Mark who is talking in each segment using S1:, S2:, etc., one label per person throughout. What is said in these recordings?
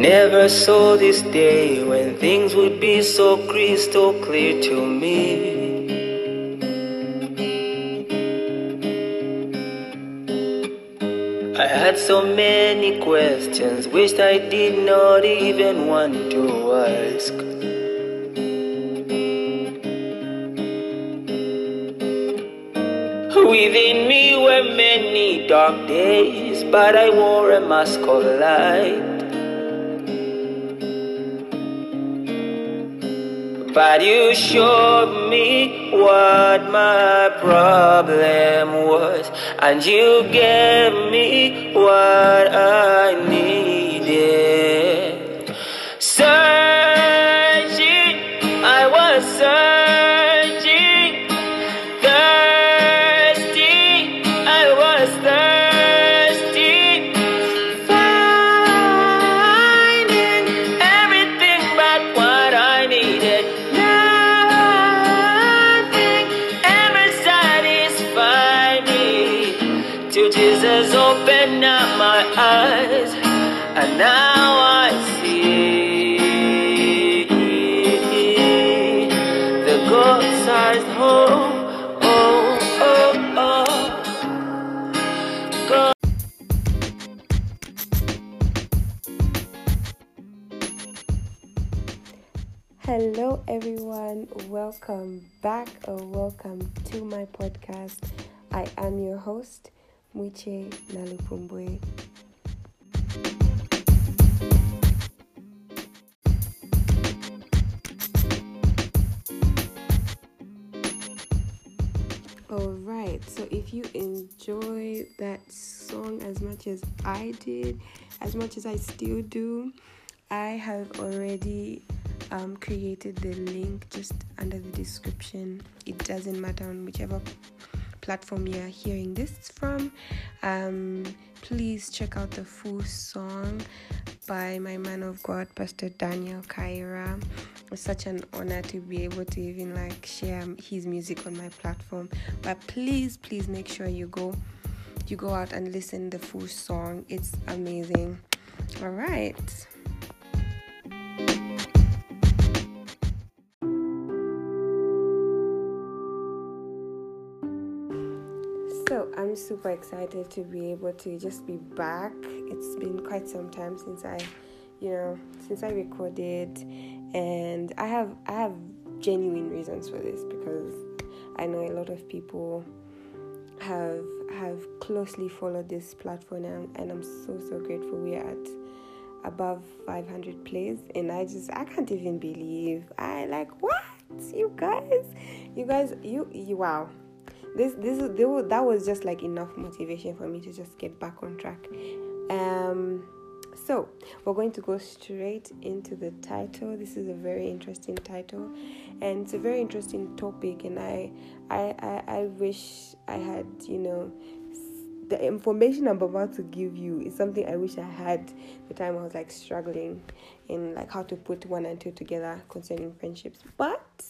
S1: Never saw this day when things would be so crystal clear to me. So many questions, wished I did not even want to ask. Within me were many dark days, but I wore a mask of light. But you showed me what my problem was, and you gave me what I needed. Eyes, and now I see the God-sized home. Oh, oh. God.
S2: Hello, everyone. Welcome back or welcome to my podcast. I am your host, Muche Nalupumbwe. All right, so if you enjoy that song as much as I did, as much as I still do, I have already um, created the link just under the description. It doesn't matter on whichever platform you are hearing this from. Um, please check out the full song by my man of God, Pastor Daniel Kaira. It's such an honor to be able to even like share his music on my platform. But please, please make sure you go you go out and listen the full song. It's amazing. All right. Super excited to be able to just be back. It's been quite some time since I, you know, since I recorded, and I have I have genuine reasons for this because I know a lot of people have have closely followed this platform, and, and I'm so so grateful. We are at above 500 plays, and I just I can't even believe I like what you guys, you guys, you you wow this this they were, that was just like enough motivation for me to just get back on track. Um so we're going to go straight into the title. This is a very interesting title and it's a very interesting topic and i i i, I wish i had you know the information i'm about to give you is something i wish i had the time i was like struggling in like how to put one and two together concerning friendships. But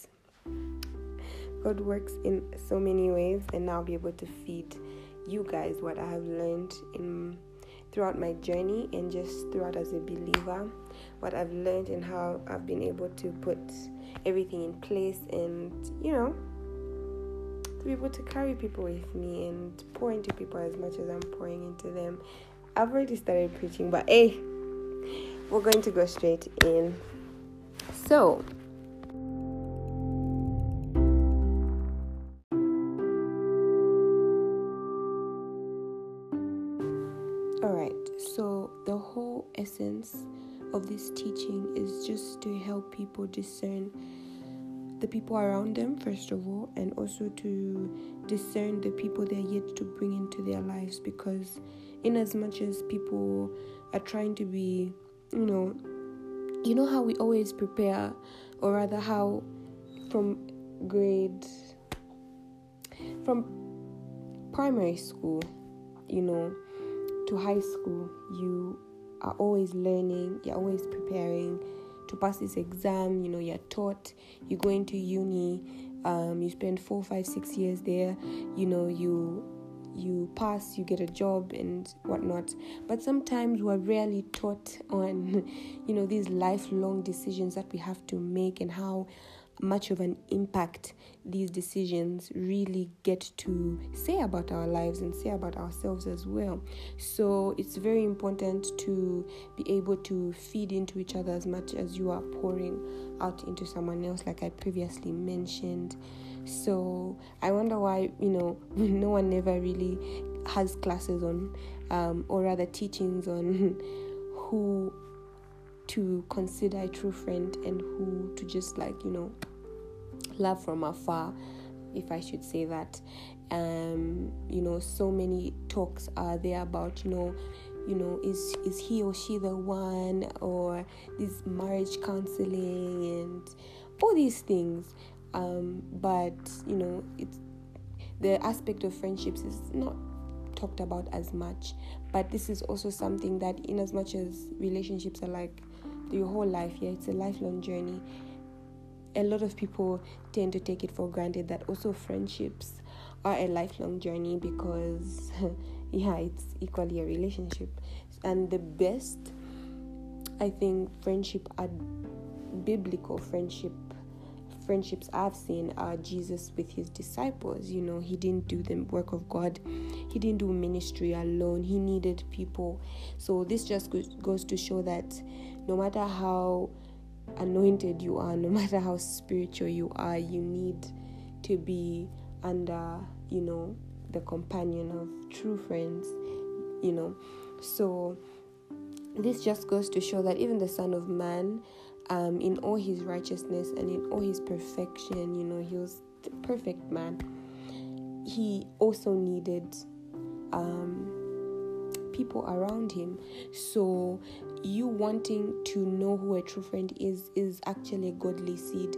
S2: God works in so many ways, and I'll be able to feed you guys what I have learned in throughout my journey and just throughout as a believer, what I've learned and how I've been able to put everything in place and you know to be able to carry people with me and pour into people as much as I'm pouring into them. I've already started preaching, but hey, we're going to go straight in. So, people discern the people around them, first of all, and also to discern the people they're yet to bring into their lives. Because, in as much as people are trying to be, you know, you know how we always prepare, or rather, how from grade from primary school, you know, to high school, you are always learning, you're always preparing to pass this exam, you know, you're taught, you go into uni, um, you spend four, five, six years there, you know, you you pass, you get a job and whatnot. But sometimes we're rarely taught on, you know, these lifelong decisions that we have to make and how much of an impact these decisions really get to say about our lives and say about ourselves as well. So it's very important to be able to feed into each other as much as you are pouring out into someone else, like I previously mentioned. So I wonder why, you know, no one ever really has classes on, um, or rather teachings on who to consider a true friend and who to just like, you know, love from afar, if I should say that. Um, you know, so many talks are there about, you know, you know, is is he or she the one, or this marriage counseling and all these things. Um, but you know, it's the aspect of friendships is not talked about as much. But this is also something that, in as much as relationships are like your whole life, yeah, it's a lifelong journey a lot of people tend to take it for granted that also friendships are a lifelong journey because yeah it's equally a relationship and the best i think friendship are biblical friendship friendships I've seen are Jesus with his disciples. You know, he didn't do the work of God, he didn't do ministry alone, he needed people. So, this just goes to show that no matter how anointed you are, no matter how spiritual you are, you need to be under, you know, the companion of true friends, you know. So, this just goes to show that even the Son of Man, um, in all his righteousness and in all his perfection, you know, he was the perfect man. He also needed um, people around him. So you wanting to know who a true friend is is actually a godly seed.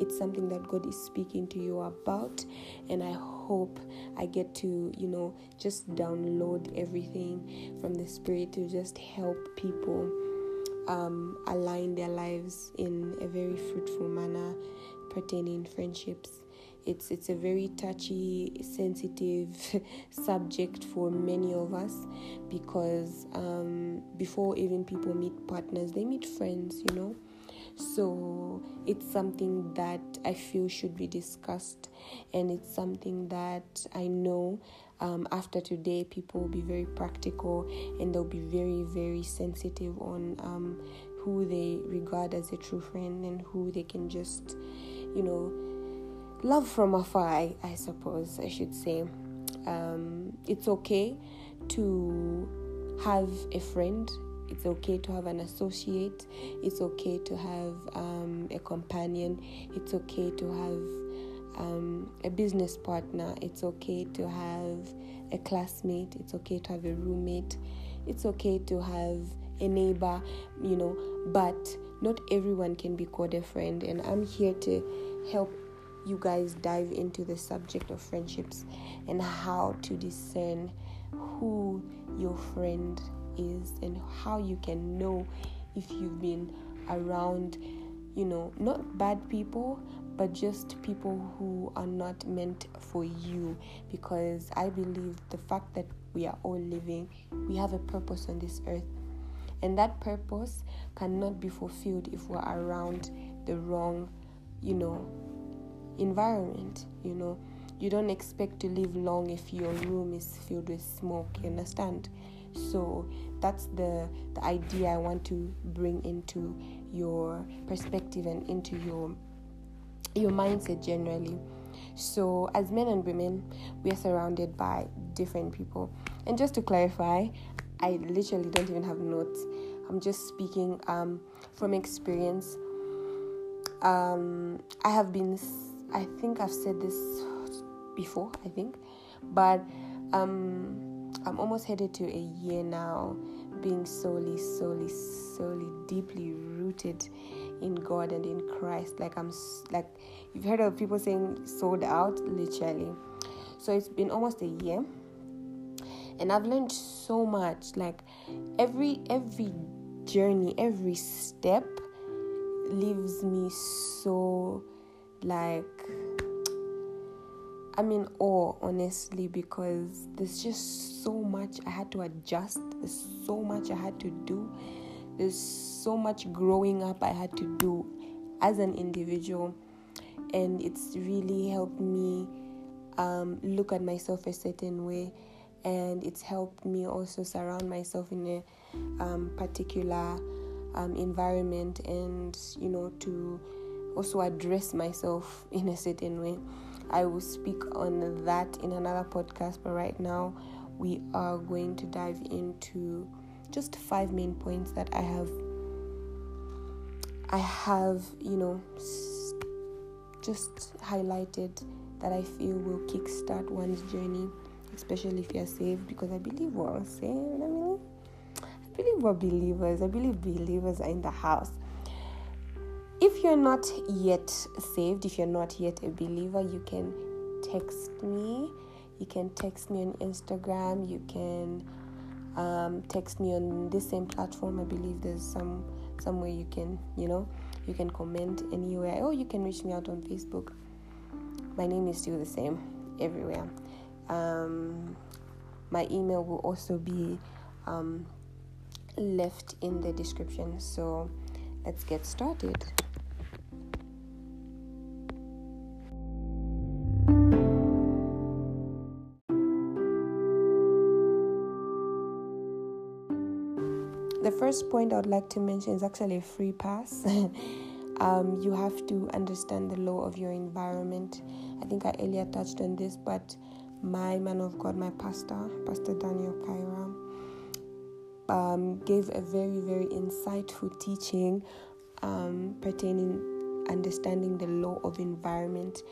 S2: It's something that God is speaking to you about, and I hope I get to, you know, just download everything from the Spirit to just help people um, align their lives in a very fruitful manner pertaining friendships it's it's a very touchy sensitive subject for many of us because um, before even people meet partners they meet friends you know? So it's something that i feel should be discussed and it's something that i know um, after today people will be very practical and they'll be very very sensitive on um, who they regard as a true friend and who they can just you know love from afar, I, I suppose I should say. Um, it's okay to have a friend. It's okay to have an associate. It's okay to have um, a companion. It's okay to have um, a business partner. It's okay to have a classmate. It's okay to have a roommate. It's okay to have a neighbor, you know, but not everyone can be called a friend. And I'm here to help you guys dive into the subject of friendships and how to discern who your friend is and how you can know if you've been around, you know, not bad people, but just people who are not meant for you. Because I believe the fact that we are all living, we have a purpose on this earth. And that purpose cannot be fulfilled if we're around the wrong, you know, environment you know. You don't expect to live long if your room is filled with smoke you understand? So that's the the idea i want to bring into your perspective and into your your mindset generally. So as men and women we are surrounded by different people. And just to clarify i literally don't even have notes. I'm just speaking um, from experience. Um, i have been I think I've said this before, I think, but um, I'm almost headed to a year now being solely, solely, solely deeply rooted in God and in Christ. Like I'm, like you've heard of people saying sold out, literally. So it's been almost a year, and I've learned so much. Like every every journey, every step leaves me so like I'm in awe, honestly, because there's just so much I had to adjust. There's so much I had to do. There's so much growing up I had to do as an individual, and it's really helped me um, look at myself a certain way, and it's helped me also surround myself in a um, particular um, environment, and you know to also address myself in a certain way. I will speak on that in another podcast, but right now we are going to dive into just five main points that I have I have, you know, just highlighted that I feel will kickstart one's journey, especially if you're saved, because I believe we're all saved. I mean, I believe we're believers. I believe believers are in the house. If you're not yet saved, if you're not yet a believer, you can text me. You can text me on Instagram. You can um, text me on this same platform. I believe there's some somewhere you can, you know, you can comment anywhere. Or you can reach me out on Facebook. My name is still the same everywhere. Um, my email will also be um, left in the description. So let's get started. The first point I would like to mention is actually a free pass. um, you have to understand the law of your environment. I think I earlier touched on this, but my man of God, my pastor, Pastor Daniel Kaira, um, gave a very, very insightful teaching um, pertaining understanding the law of environment.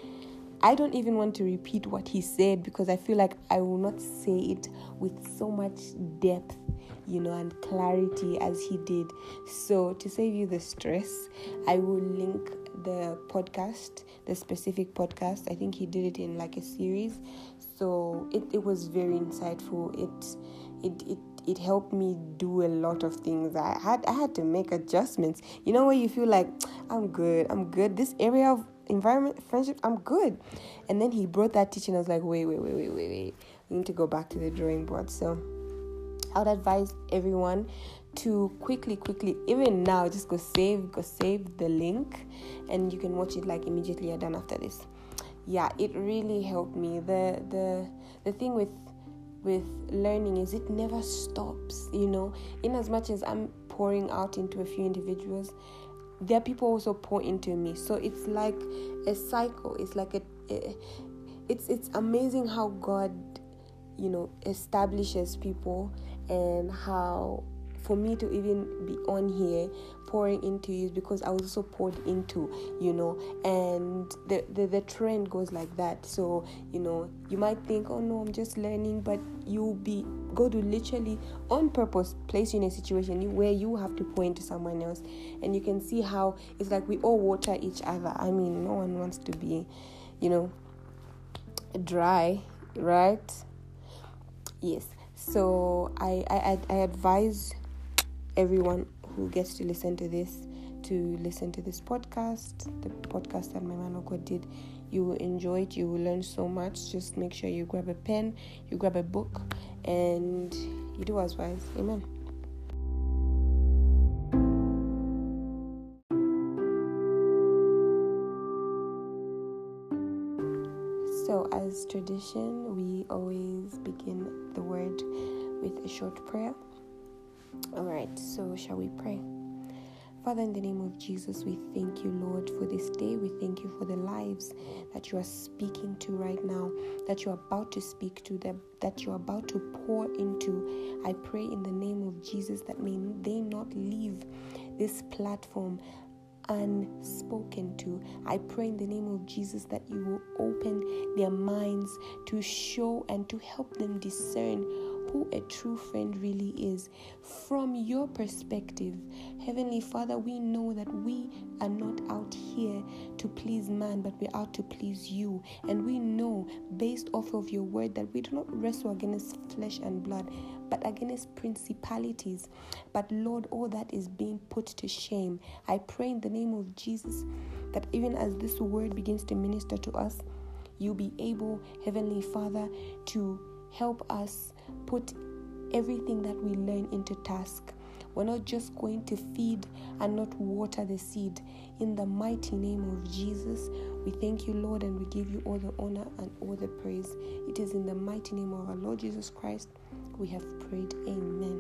S2: I don't even want to repeat what he said because I feel like I will not say it with so much depth you know, and clarity as he did. So, to save you the stress, I will link the podcast, the specific podcast. I think he did it in like a series. So, it, it was very insightful. It, it, it, it helped me do a lot of things. I had I had to make adjustments. You know where you feel like I'm good, I'm good. This area of environment, friendship, I'm good. And then he brought that teaching. I was like, wait, wait, wait, wait, wait, wait. We need to go back to the drawing board. So I would advise everyone to quickly, quickly, even now, just go save, go save the link, and you can watch it like immediately you're done after this. Yeah, it really helped me. The the the thing with with learning is it never stops. You know, in as much as I'm pouring out into a few individuals, there are people also pour into me. So it's like a cycle. It's like a, a it's it's amazing how God, you know, establishes people and how for me to even be on here pouring into you because I was also poured into, you know, and the, the the trend goes like that. So, you know, you might think, oh no, I'm just learning, but you'll be God will literally on purpose place you in a situation where you have to pour into someone else. And you can see how it's like we all water each other. I mean, no one wants to be, you know, dry, right? Yes. So I, I, I advise everyone who gets to listen to this to listen to this podcast, the podcast that my man of did. You will enjoy it, you will learn so much. Just make sure you grab a pen, you grab a book, and you do as wise. Amen. Tradition, we always begin the word with a short prayer. All right, so shall we pray? Father, in the name of Jesus, we thank you, Lord, for this day. We thank you for the lives that you are speaking to right now, that you are about to speak to them, that you are about to pour into. I pray in the name of Jesus that may they not leave this platform unspoken to. I pray in the name of Jesus that you will open their minds to show and to help them discern who a true friend really is from your perspective. Heavenly Father, we know that we are not out here to please man, but we're out to please you. And we know, based off of your word, that we do not wrestle against flesh and blood, but against principalities. But Lord, all that is being put to shame. I pray in the name of Jesus that even as this word begins to minister to us, you be able, Heavenly Father, to help us put everything that we learn into task. We're not just going to feed and not water the seed. In the mighty name of Jesus, we thank you, Lord, and we give you all the honor and all the praise. It is in the mighty name of our Lord Jesus Christ we have prayed. Amen.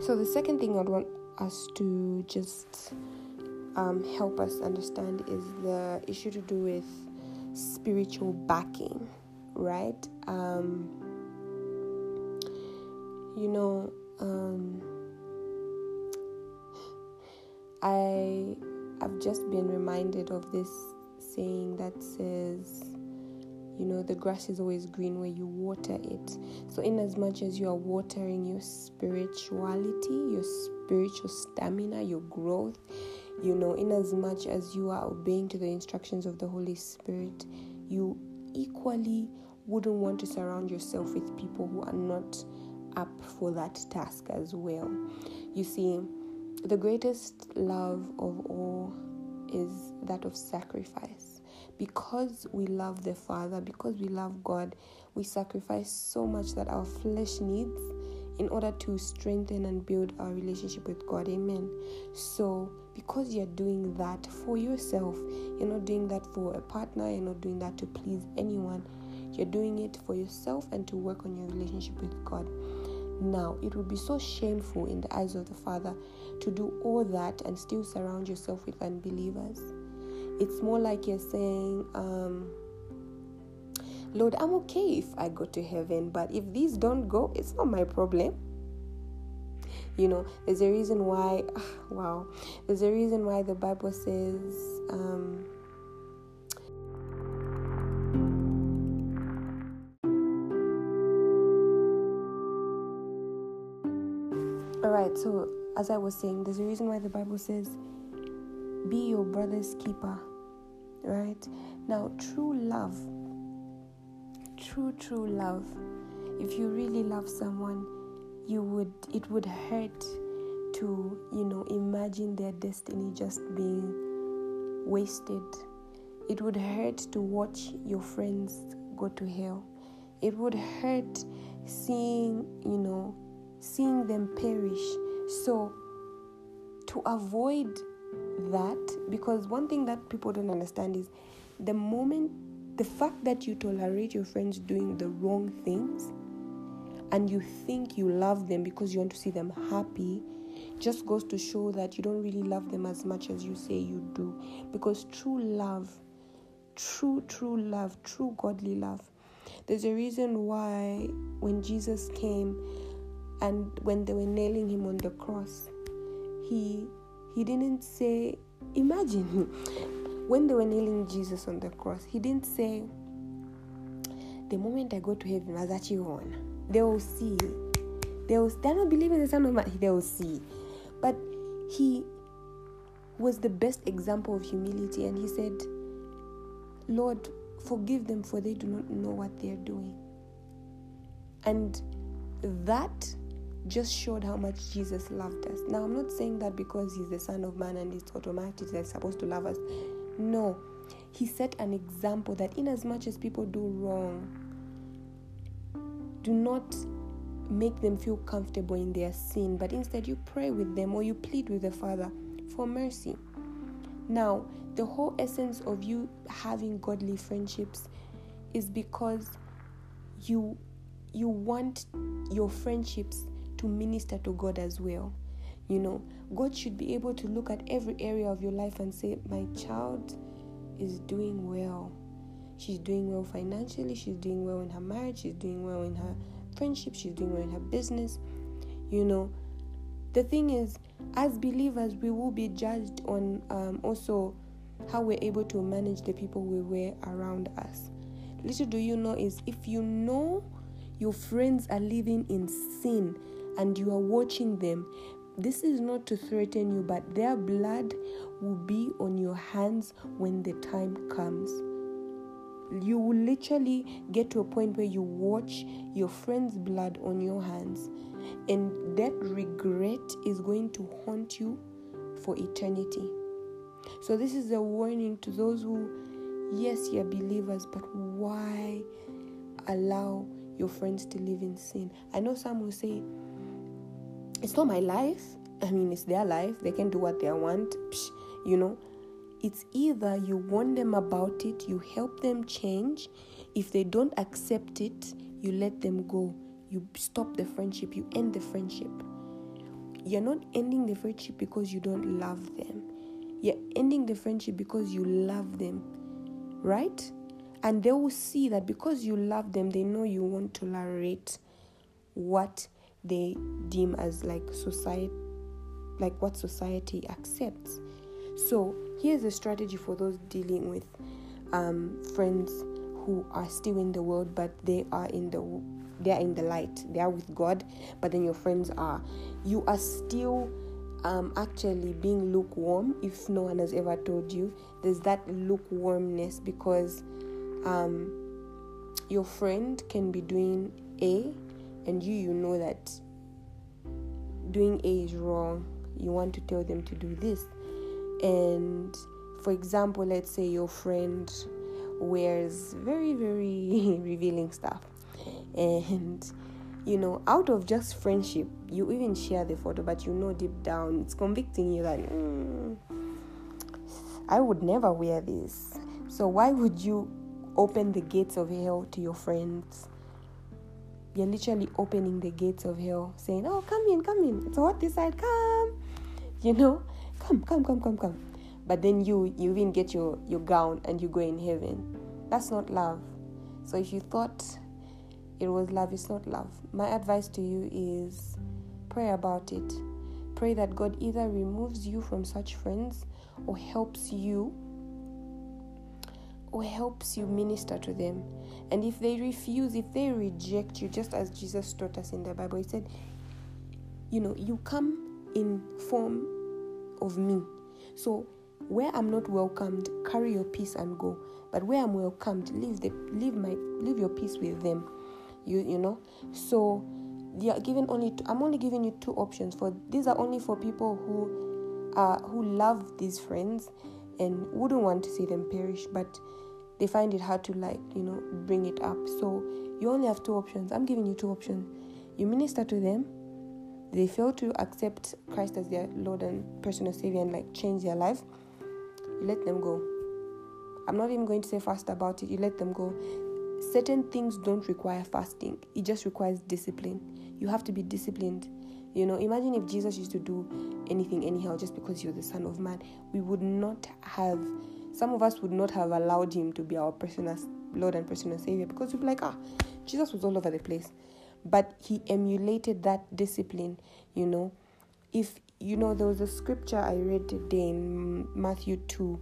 S2: So, the second thing I'd want us to just um, help us understand is the issue to do with spiritual backing, right? Um, you know, um, I I've just been reminded of this saying that says, you know, the grass is always green where you water it. So, in as much as you are watering your spirituality, your spiritual stamina, your growth, you know, in as much as you are obeying to the instructions of the Holy Spirit, you equally wouldn't want to surround yourself with people who are not up for that task as well. You see, the greatest love of all is that of sacrifice. Because we love the Father, because we love God, we sacrifice so much that our flesh needs in order to strengthen and build our relationship with God. Amen. So, because you're doing that for yourself, you're not doing that for a partner, you're not doing that to please anyone. You're doing it for yourself and to work on your relationship with God. Now, it would be so shameful in the eyes of the Father to do all that and still surround yourself with unbelievers. It's more like you're saying, um, Lord, I'm okay if I go to heaven, but if these don't go, it's not my problem. You know, there's a reason why, wow, there's a reason why the Bible says, um, all right, so as I was saying, there's a reason why the Bible says, be your brother's keeper, right? Now, true love true true love if you really love someone you would it would hurt to you know imagine their destiny just being wasted. It would hurt to watch your friends go to hell. It would hurt seeing you know seeing them perish so to avoid that because one thing that people don't understand is the moment the fact that you tolerate your friends doing the wrong things and you think you love them because you want to see them happy just goes to show that you don't really love them as much as you say you do. Because true love, true, true love, true godly love, there's a reason why when Jesus came and when they were nailing him on the cross, he he didn't say, imagine when they were nailing Jesus on the cross, he didn't say, The moment I go to heaven, Mazachi on. They will see. They will they're not believing the Son of Man, they will see. But he was the best example of humility and he said, Lord, forgive them for they do not know what they're doing. And that just showed how much Jesus loved us. Now, I'm not saying that because he's the Son of Man and it's automatic that he's supposed to love us. No, he set an example that in as much as people do wrong, do not make them feel comfortable in their sin, but instead you pray with them or you plead with the Father for mercy. Now, the whole essence of you having godly friendships is because you you want your friendships to minister to God as well. You know, God should be able to look at every area of your life and say, My child is doing well. She's doing well financially, she's doing well in her marriage, she's doing well in her friendship, she's doing well in her business. You know, the thing is, as believers, we will be judged on um, also how we're able to manage the people we were around us. Little do you know is if you know your friends are living in sin and you are watching them, this is not to threaten you, but their blood will be on your hands when the time comes. You will literally get to a point where you watch your friend's blood on your hands, and that regret is going to haunt you for eternity. So, this is a warning to those who, yes, you're believers, but why allow your friends to live in sin? I know some will say, It's not my life. I mean, it's their life. They can do what they want. Psh, you know, it's either you warn them about it, you help them change. If they don't accept it, you let them go. You stop the friendship, you end the friendship. You're not ending the friendship because you don't love them. You're ending the friendship because you love them, right? And they will see that because you love them, they know you won't tolerate what they deem as like society, like what society accepts. So here's a strategy for those dealing with um, friends who are still in the world, but they are in the they are in the light. They are with God, but then your friends are. You are still um, actually being lukewarm. If no one has ever told you, there's that lukewarmness because um, your friend can be doing A, and you you know that doing A is wrong. You want to tell them to do this, and for example, let's say your friend wears very very revealing stuff. And you know out of just friendship you even share the photo but you know deep down it's convicting you that mm, i would never wear this. So why would you open the gates of hell to your friends you're literally opening the gates of hell saying oh come in come in. It's hot this side come. You know? Come come come come come. But then you you even get your your gown and you go in heaven. That's not love. So if you thought it was love, it's not love. My advice to you is pray about it. Pray that God either removes you from such friends or helps you or helps you minister to them. And if they refuse, if they reject you, just as Jesus taught us in the Bible, He said, You know, you come in form of me. So where I'm not welcomed, carry your peace and go. But where I'm welcomed, leave the leave my leave your peace with them you you know so they are given only two, i'm only giving you two options for these are only for people who uh who love these friends and wouldn't want to see them perish but they find it hard to like you know bring it up. So you only have two options. I'm giving you two options. You minister to them. They fail to accept christ as their lord and personal savior and like change their life. You let them go. I'm not even going to say fast about it. You let them go. Certain things don't require fasting, it just requires discipline. You have to be disciplined. You know, imagine if Jesus used to do anything anyhow just because you're the Son of Man. We would not have, some of us would not have allowed him to be our personal Lord and personal Savior because we'd be like, ah, Jesus was all over the place. But he emulated that discipline, you know. If, you know, there was a scripture I read today in Matthew 2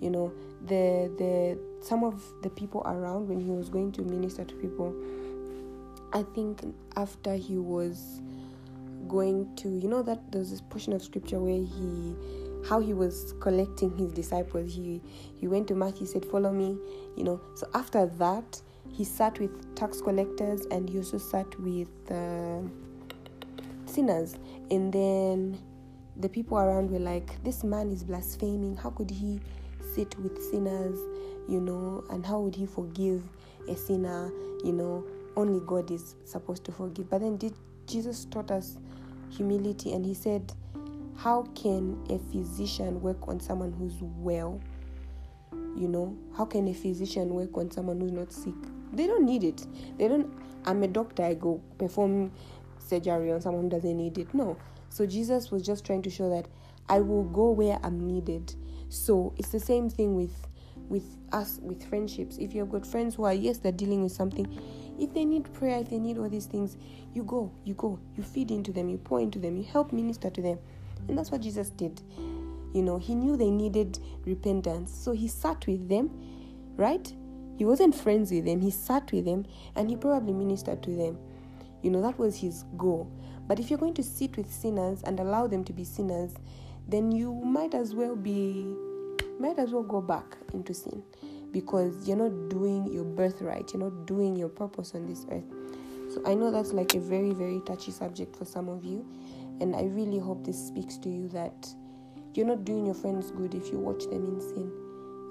S2: you know the the some of the people around when he was going to minister to people i think after he was going to you know that there's this portion of scripture where he how he was collecting his disciples. He he went to matthew said follow me you know. So after that he sat with tax collectors and he also sat with uh, sinners. And then the people around were like this man is blaspheming. How could he sit with sinners, you know, and how would he forgive a sinner, you know? Only God is supposed to forgive. But then did Jesus taught us humility and he said, How can a physician work on someone who's well? You know, how can a physician work on someone who's not sick? They don't need it. They don't I'm a doctor, I go perform surgery on someone who doesn't need it. No. So Jesus was just trying to show that I will go where I'm needed. So it's the same thing with with us with friendships. If you've got friends who are yes, they're dealing with something, if they need prayer, if they need all these things, you go, you go, you feed into them, you pour into them, you help minister to them. And that's what Jesus did. You know, he knew they needed repentance. So he sat with them, right? He wasn't friends with them, he sat with them and he probably ministered to them. You know, that was his goal. But if you're going to sit with sinners and allow them to be sinners, then you might as well be might as well go back into sin because you're not doing your birthright, you're not doing your purpose on this earth. So I know that's like a very, very touchy subject for some of you, and I really hope this speaks to you that you're not doing your friends good if you watch them in sin.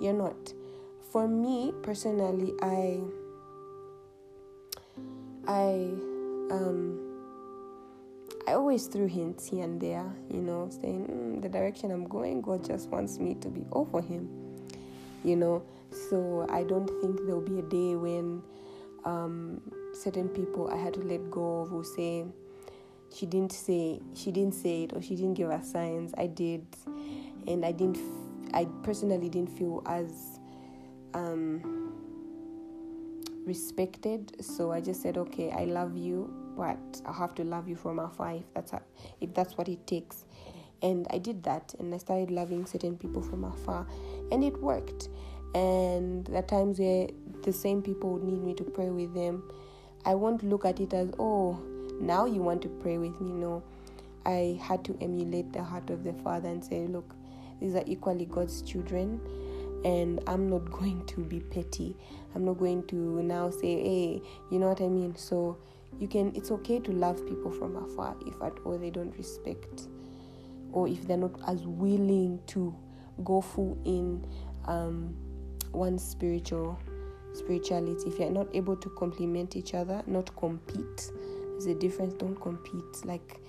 S2: You're not. For me personally, I I um I always threw hints here and there, you know, saying mm, the direction I'm going, God just wants me to be all for Him, you know. So I don't think there'll be a day when um, certain people I had to let go of will say she didn't say she didn't say it or she didn't give us signs. I did, and I didn't. I personally didn't feel as um, respected. So I just said, okay, I love you, but I have to love you from afar if that's if that's what it takes. And I did that, and I started loving certain people from afar, and it worked. And the times where the same people would need me to pray with them, I won't look at it as, oh, now you want to pray with me. No, I had to emulate the heart of the Father and say, look, these are equally God's children, and I'm not going to be petty. I'm not going to now say, hey, you know what I mean? So you can, it's okay to love people from afar if at all they don't respect or if they're not as willing to go full in um, one spiritual spirituality. If you're not able to complement each other, not compete, there's a difference. Don't compete. Like,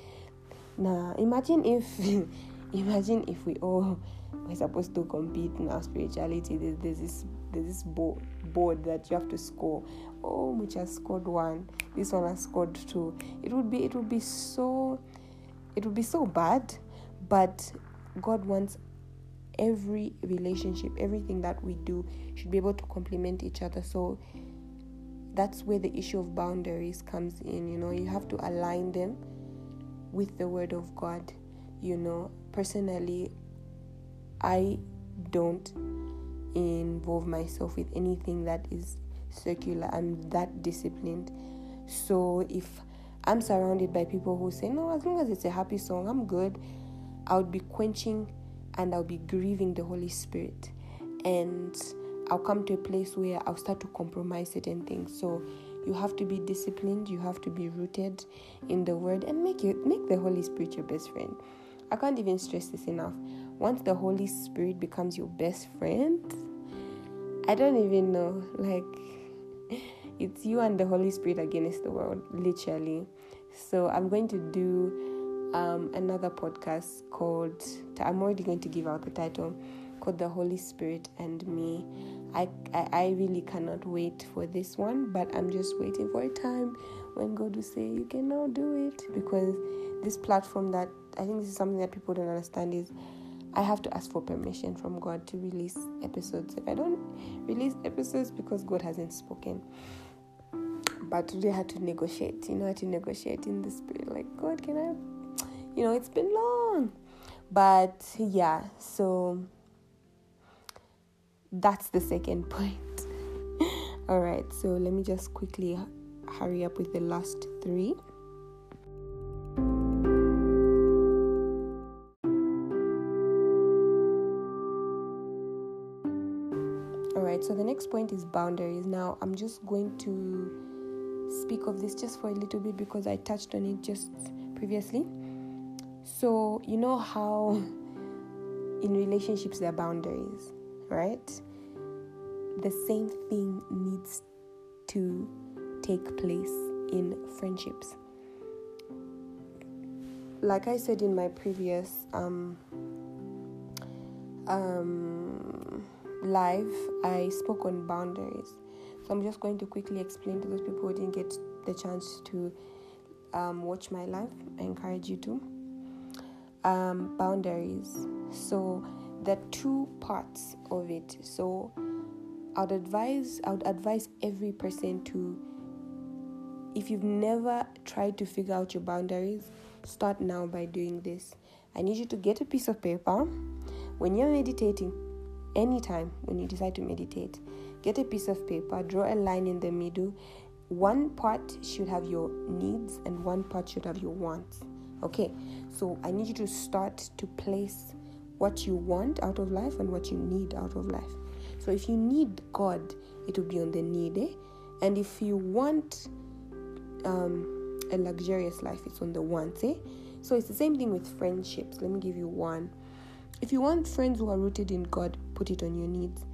S2: nah. Imagine if, imagine if we all were supposed to compete in our spirituality. There's, there's this there's this board that you have to score. Oh, which has scored one. This one has scored two. It would be it would be so it would be so bad, but God wants every relationship, everything that we do should be able to complement each other. So that's where the issue of boundaries comes in. You know, you have to align them with the Word of God. You know, personally, I don't involve myself with anything that is circular. I'm that disciplined. So if I'm surrounded by people who say, no, as long as it's a happy song, I'm good, I would be quenching and I'll be grieving the Holy Spirit. And I'll come to a place where I'll start to compromise certain things. So you have to be disciplined, you have to be rooted in the word and make you make the Holy Spirit your best friend. I can't even stress this enough. Once the Holy Spirit becomes your best friend, I don't even know. Like it's you and the Holy Spirit against the world, literally. So I'm going to do um, another podcast called. I'm already going to give out the title called the Holy Spirit and Me. I, I, I really cannot wait for this one, but I'm just waiting for a time when God will say, You can now do it. Because this platform that I think this is something that people don't understand is I have to ask for permission from God to release episodes. If I don't release episodes because God hasn't spoken. But today I had to negotiate, you know, I had to negotiate in the spirit, like, God, can I? You know, it's been long. But yeah, so that's the second point. All right, so let me just quickly hurry up with the last three. All right, so the next point is boundaries. Now, I'm just going to speak of this just for a little bit because I touched on it just previously. So, you know how in relationships there are boundaries right? The same thing needs to take place in friendships. Like I said in my previous um, um, live, I spoke on boundaries. So I'm just going to quickly explain to those people who didn't get the chance to um, watch my live. I encourage you to. Um, boundaries. So are two parts of it. So I would advise I would advise every person to if you've never tried to figure out your boundaries, start now by doing this. I need you to get a piece of paper when you're meditating, anytime when you decide to meditate, get a piece of paper, draw a line in the middle. One part should have your needs and one part should have your wants. Okay, so I need you to start to place what you want out of life and what you need out of life. So if you need God, it will be on the need, eh? And if you want um, a luxurious life, it's on the wants, eh? So it's the same thing with friendships. Let me give you one. If you want friends who are rooted in God, put it on your needs.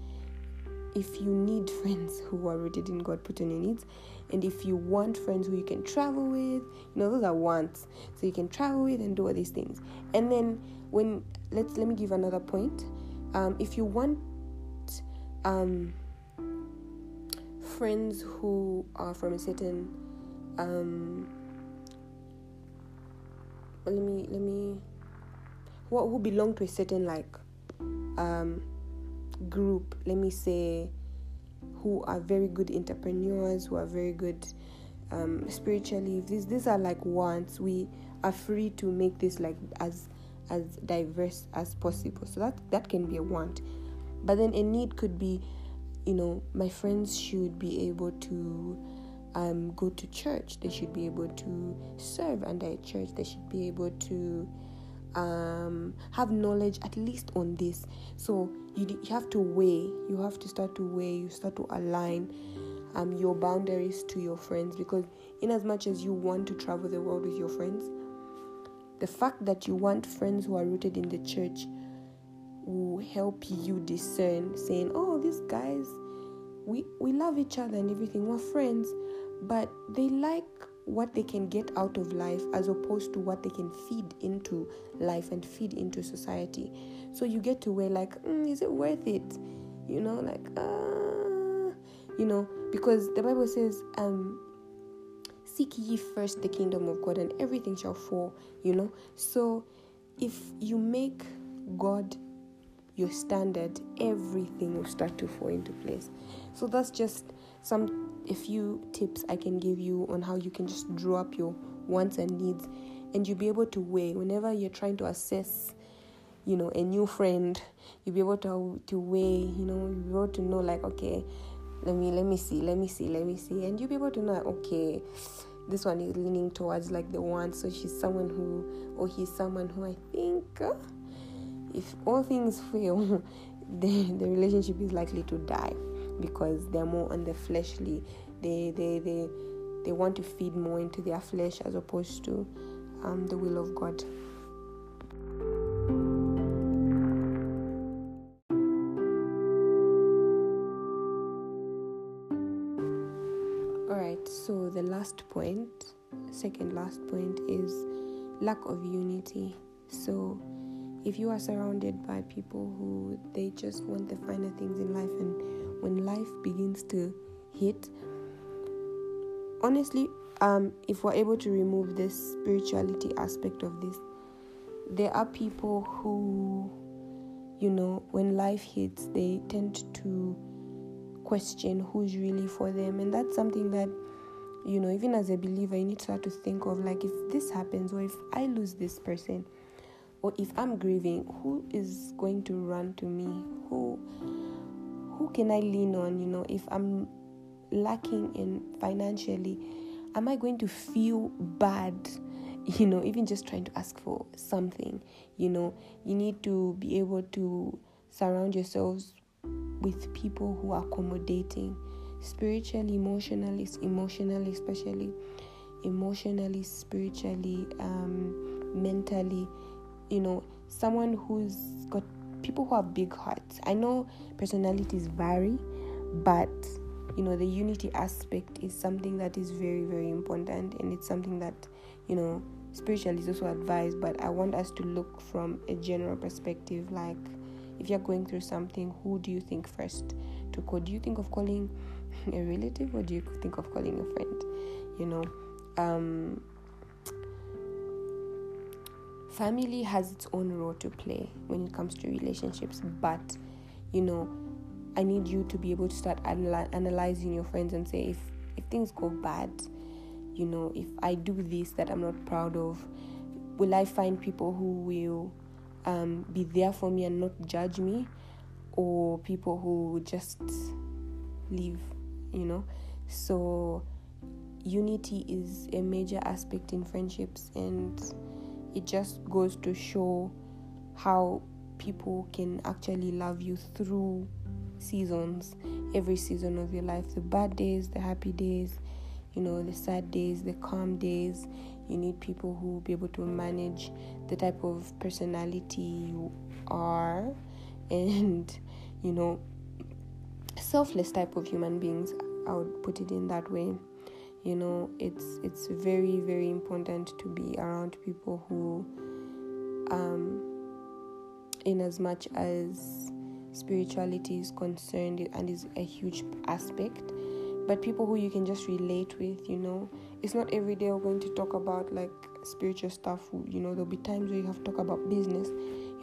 S2: If you need friends who are rooted in God, put on your needs. And if you want friends who you can travel with, you know, those are wants. So you can travel with and do all these things. And then when let's let me give another point. Um, if you want um, friends who are from a certain um, let me let me what who belong to a certain like um, group let me say who are very good entrepreneurs who are very good um, spiritually these these are like wants we are free to make this like as as diverse as possible. So that that can be a want. But then a need could be you know my friends should be able to um, go to church. They should be able to serve under a church. They should be able to um, have knowledge at least on this. So you, you have to weigh. You have to start to weigh. You start to align um, your boundaries to your friends. Because in as much as you want to travel the world with your friends the fact that you want friends who are rooted in the church will help you discern saying oh these guys we we love each other and everything we're friends but they like what they can get out of life as opposed to what they can feed into life and feed into society. So you get to where like, mm, is it worth it? You know, like, uh, you know, because the Bible says, um, seek ye first the kingdom of God and everything shall fall, you know. So if you make God your standard, everything will start to fall into place. So that's just some a few tips I can give you on how you can just draw up your wants and needs and you'll be able to weigh whenever you're trying to assess you know a new friend you'll be able to to weigh you know you'll be able to know like okay let me let me see let me see let me see. And you'll be able to know okay this one is leaning towards like the one. So she's someone who or he's someone who i think uh, if all things fail the, the relationship is likely to die because they're more on the fleshly. They they they they want to feed more into their flesh as opposed to um, the will of god second last point is lack of unity. So if you are surrounded by people who they just want the finer things in life and when life begins to hit honestly um if we're able to remove this spirituality aspect of this there are people who you know when life hits they tend to question who's really for them. And that's something that you know even as a believer you need to start to think of like if this happens or if i lose this person or if i'm grieving who is going to run to me who who can I lean on? You know, if I'm lacking in financially, am I going to feel bad? You know, even just trying to ask for something, you know, you need to be able to surround yourselves with people who are accommodating spiritually, emotionally, emotionally, especially emotionally, spiritually, um, mentally, you know, someone who's got people who have big hearts. I know personalities vary, but you know the unity aspect is something that is very very important and it's something that you know spiritually is also advised but i want us to look from a general perspective like if you're going through something who do you think first to call do you think of calling a relative what do you think of calling a friend? You know um family has its own role to play when it comes to relationships but you know i need you to be able to start anal- analyzing your friends and say if if things go bad you know if i do this that i'm not proud of will i find people who will um, be there for me and not judge me, or people who just leave, you know. So, unity is a major aspect in friendships, and it just goes to show how people can actually love you through seasons, every season of your life the bad days, the happy days, you know, the sad days, the calm days. You need people who will be able to manage the type of personality you are and, you know, selfless type of human beings. I would put it in that way. You know, it's it's very very important to be around people who, um, in as much as spirituality is concerned and is a huge aspect but people who you can just relate with you know. It's not every day we're going to talk about like spiritual stuff you know. There'll be times where you have to talk about business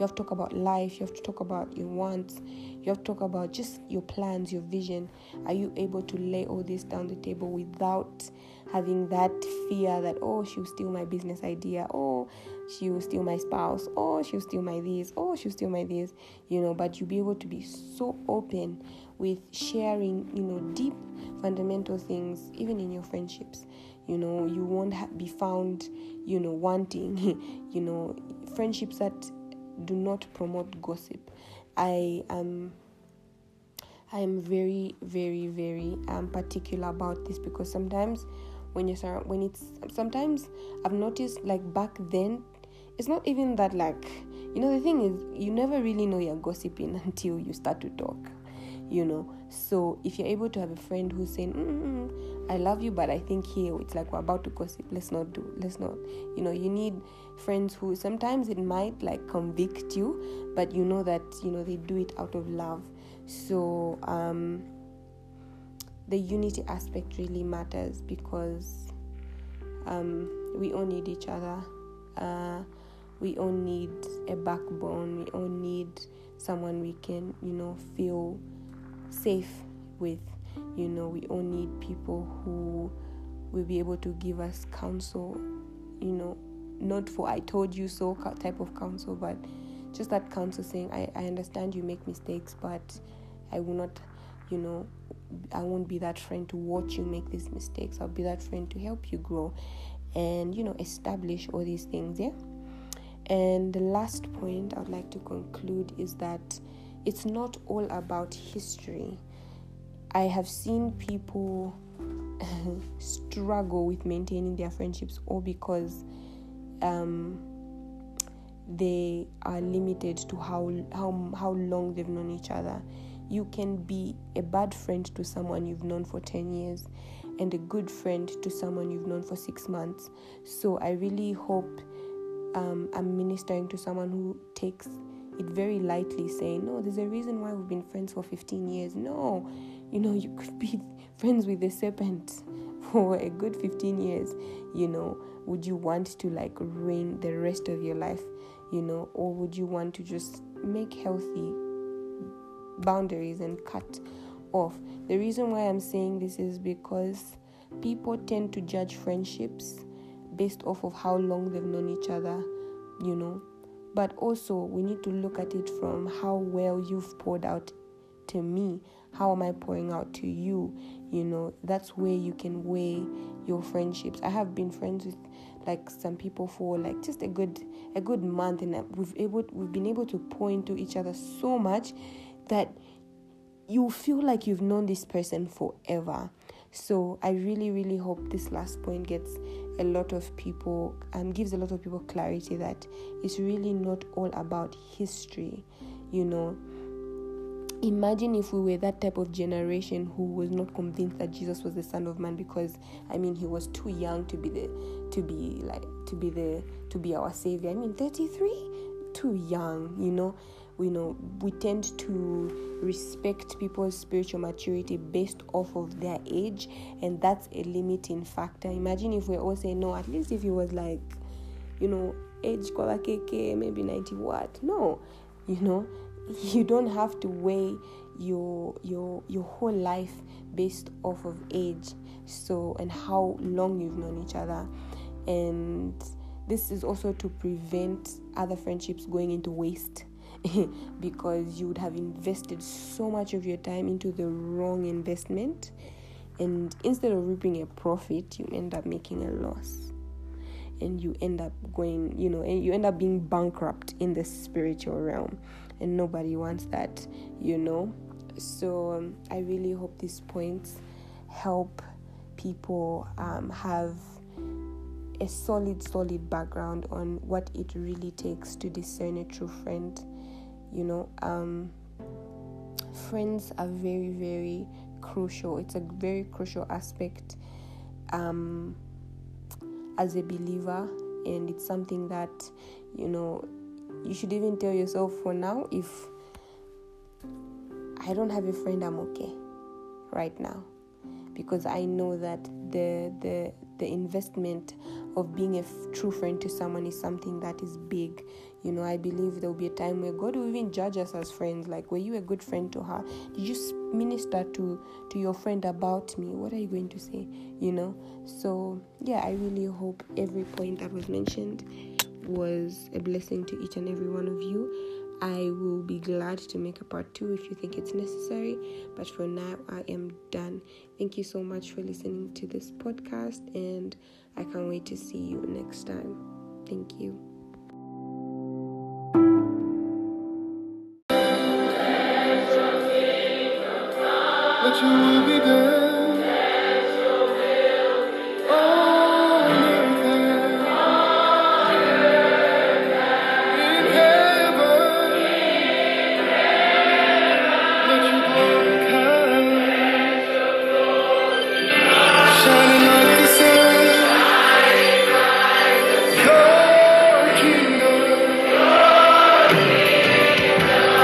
S2: you have to talk about life you have to talk about your wants you have to talk about just your plans your vision. Are you able to lay all this down the table without having that fear that oh she'll steal my business idea oh she will steal my spouse oh she'll steal my this oh she'll steal my this you know? But you'll be able to be so open with sharing you know deep fundamental things even in your friendships. You know you won't ha- be found you know wanting you know friendships that do not promote gossip. I am i am very very very um, particular about this because sometimes when you're when it's sometimes i've noticed like back then it's not even that like you know the thing is you never really know you're gossiping until you start to talk you know. So if you're able to have a friend who's saying mm, i love you but i think here it's like we're about to gossip let's not do let's not you know you need friends who sometimes it might like convict you but you know that you know they do it out of love. So um the unity aspect really matters because um we all need each other. Uh we all need a backbone. We all need someone we can you know feel safe with. You know, we all need people who will be able to give us counsel, you know, not for I told you so type of counsel, but just that counsel saying, I, I understand you make mistakes, but I will not, you know, I won't be that friend to watch you make these mistakes. I'll be that friend to help you grow and, you know, establish all these things, yeah? And the last point I'd like to conclude is that it's not all about history. I have seen people struggle with maintaining their friendships all because um, they are limited to how, how, how long they've known each other. You can be a bad friend to someone you've known for 10 years and a good friend to someone you've known for six months. So I really hope um, I'm ministering to someone who takes it very lightly, saying, No, there's a reason why we've been friends for 15 years. No, you know, you could be friends with the serpent for a good 15 years. You know, would you want to like ruin the rest of your life, you know, or would you want to just make healthy boundaries and cut off? The reason why I'm saying this is because people tend to judge friendships based off of how long they've known each other, you know, but also, we need to look at it from how well you've poured out to me. How am I pouring out to you? You know, that's where you can weigh your friendships. I have been friends with like some people for like just a good a good month and we've able we've been able to point to each other so much that you feel like you've known this person forever. So I really, really hope this last point gets a lot of people and um, gives a lot of people clarity that it's really not all about history, you know. Imagine if we were that type of generation who was not convinced that Jesus was the Son of Man because I mean he was too young to be the to be like to be the to be our savior. I mean 33 too young, you know you know we tend to respect people's spiritual maturity based off of their age and that's a limiting factor. Imagine if we're all saying no at least if he was like you know age kwa keke maybe 90 what? No you know you don't have to weigh your your your whole life based off of age so and how long you've known each other. And this is also to prevent other friendships going into waste because you would have invested so much of your time into the wrong investment and instead of reaping a profit you end up making a loss. And you end up going you know and you end up being bankrupt in the spiritual realm and nobody wants that you know? So um, i really hope these points help people um, have a solid solid background on what it really takes to discern a true friend you know um, friends are very very crucial. It's a very crucial aspect um, as a believer and it's something that you know you should even tell yourself for now if i don't have a friend i'm okay right now. Because i know that the the the investment of being a f- true friend to someone is something that is big. You know i believe there will be a time where god will even judge us as friends. Like were you a good friend to her? Did you minister to to your friend about me? What are you going to say? You know? So yeah i really hope every point that was mentioned was a blessing to each and every one of you. I will be glad to make a part two if you think it's necessary. But for now, I am done. Thank you so much for listening to this podcast, and I can't wait to see you next time. Thank you.
S3: You.